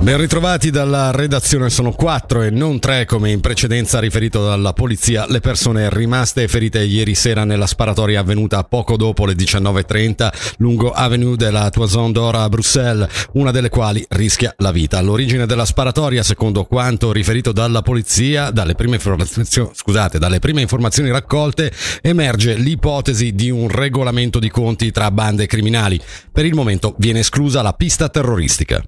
Ben ritrovati dalla redazione, sono quattro e non tre come in precedenza riferito dalla polizia le persone rimaste ferite ieri sera nella sparatoria avvenuta poco dopo le 19.30 lungo Avenue della Toison d'Or a Bruxelles, una delle quali rischia la vita. All'origine della sparatoria, secondo quanto riferito dalla polizia, dalle prime, scusate, dalle prime informazioni raccolte, emerge l'ipotesi di un regolamento di conti tra bande criminali. Per il momento viene esclusa la pista terroristica.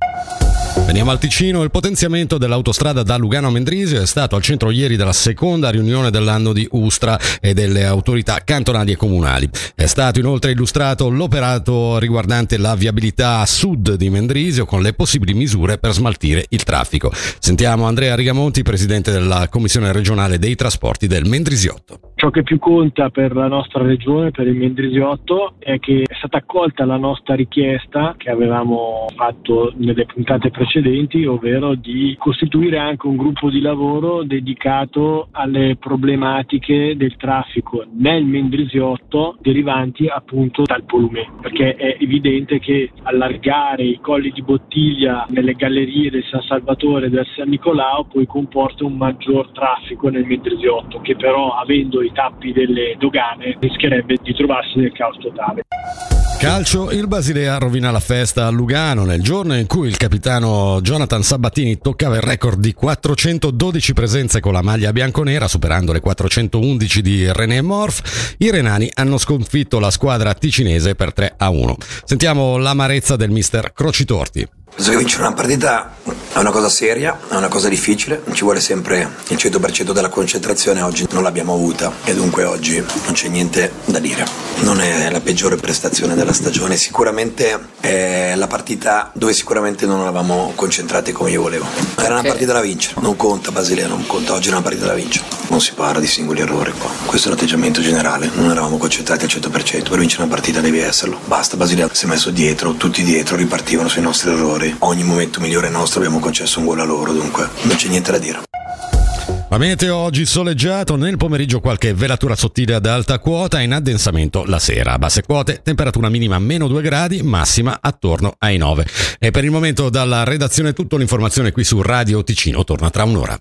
Veniamo al Ticino, il potenziamento dell'autostrada da Lugano a Mendrisio è stato al centro ieri della seconda riunione dell'anno di Ustra e delle autorità cantonali e comunali. È stato inoltre illustrato l'operato riguardante la viabilità a sud di Mendrisio con le possibili misure per smaltire il traffico. Sentiamo Andrea Rigamonti, presidente della Commissione regionale dei trasporti del Mendrisiotto. Ciò che più conta per la nostra regione, per il Mendrisiotto, è che è stata accolta la nostra richiesta che avevamo fatto nelle puntate precedenti, ovvero di costituire anche un gruppo di lavoro dedicato alle problematiche del traffico nel Mendrisiotto derivanti appunto dal polume, perché è evidente che allargare i colli di bottiglia nelle gallerie del San Salvatore e del San Nicolao poi comporta un maggior traffico nel Mendrisiotto, che però avendo i tappi delle dogane rischierebbe di trovarsi nel caos totale. Calcio, il Basilea rovina la festa a Lugano nel giorno in cui il capitano Jonathan Sabatini toccava il record di 412 presenze con la maglia bianconera, superando le 411 di René Morf. I renani hanno sconfitto la squadra ticinese per 3 a 1. Sentiamo l'amarezza del mister Crocitorti. Penso che vincere una partita è una cosa seria, è una cosa difficile, ci vuole sempre il 100% della concentrazione, oggi non l'abbiamo avuta e dunque oggi non c'è niente da dire. Non è la peggiore prestazione della stagione, sicuramente è la partita dove sicuramente non eravamo concentrati come io volevo. Era una partita da vincere, non conta Basilea, non conta, oggi è una partita da vincere. Non si parla di singoli errori qua, questo è l'atteggiamento generale, non eravamo concentrati al 100%, per vincere una partita devi esserlo. Basta, Basilea si è messo dietro, tutti dietro ripartivano sui nostri errori, ogni momento migliore nostro abbiamo concesso un gol a loro, dunque non c'è niente da dire. La meteo oggi soleggiato, nel pomeriggio qualche velatura sottile ad alta quota in addensamento la sera. A basse quote, temperatura minima meno 2 gradi, massima attorno ai 9. E per il momento dalla redazione tutto l'informazione qui su Radio Ticino torna tra un'ora.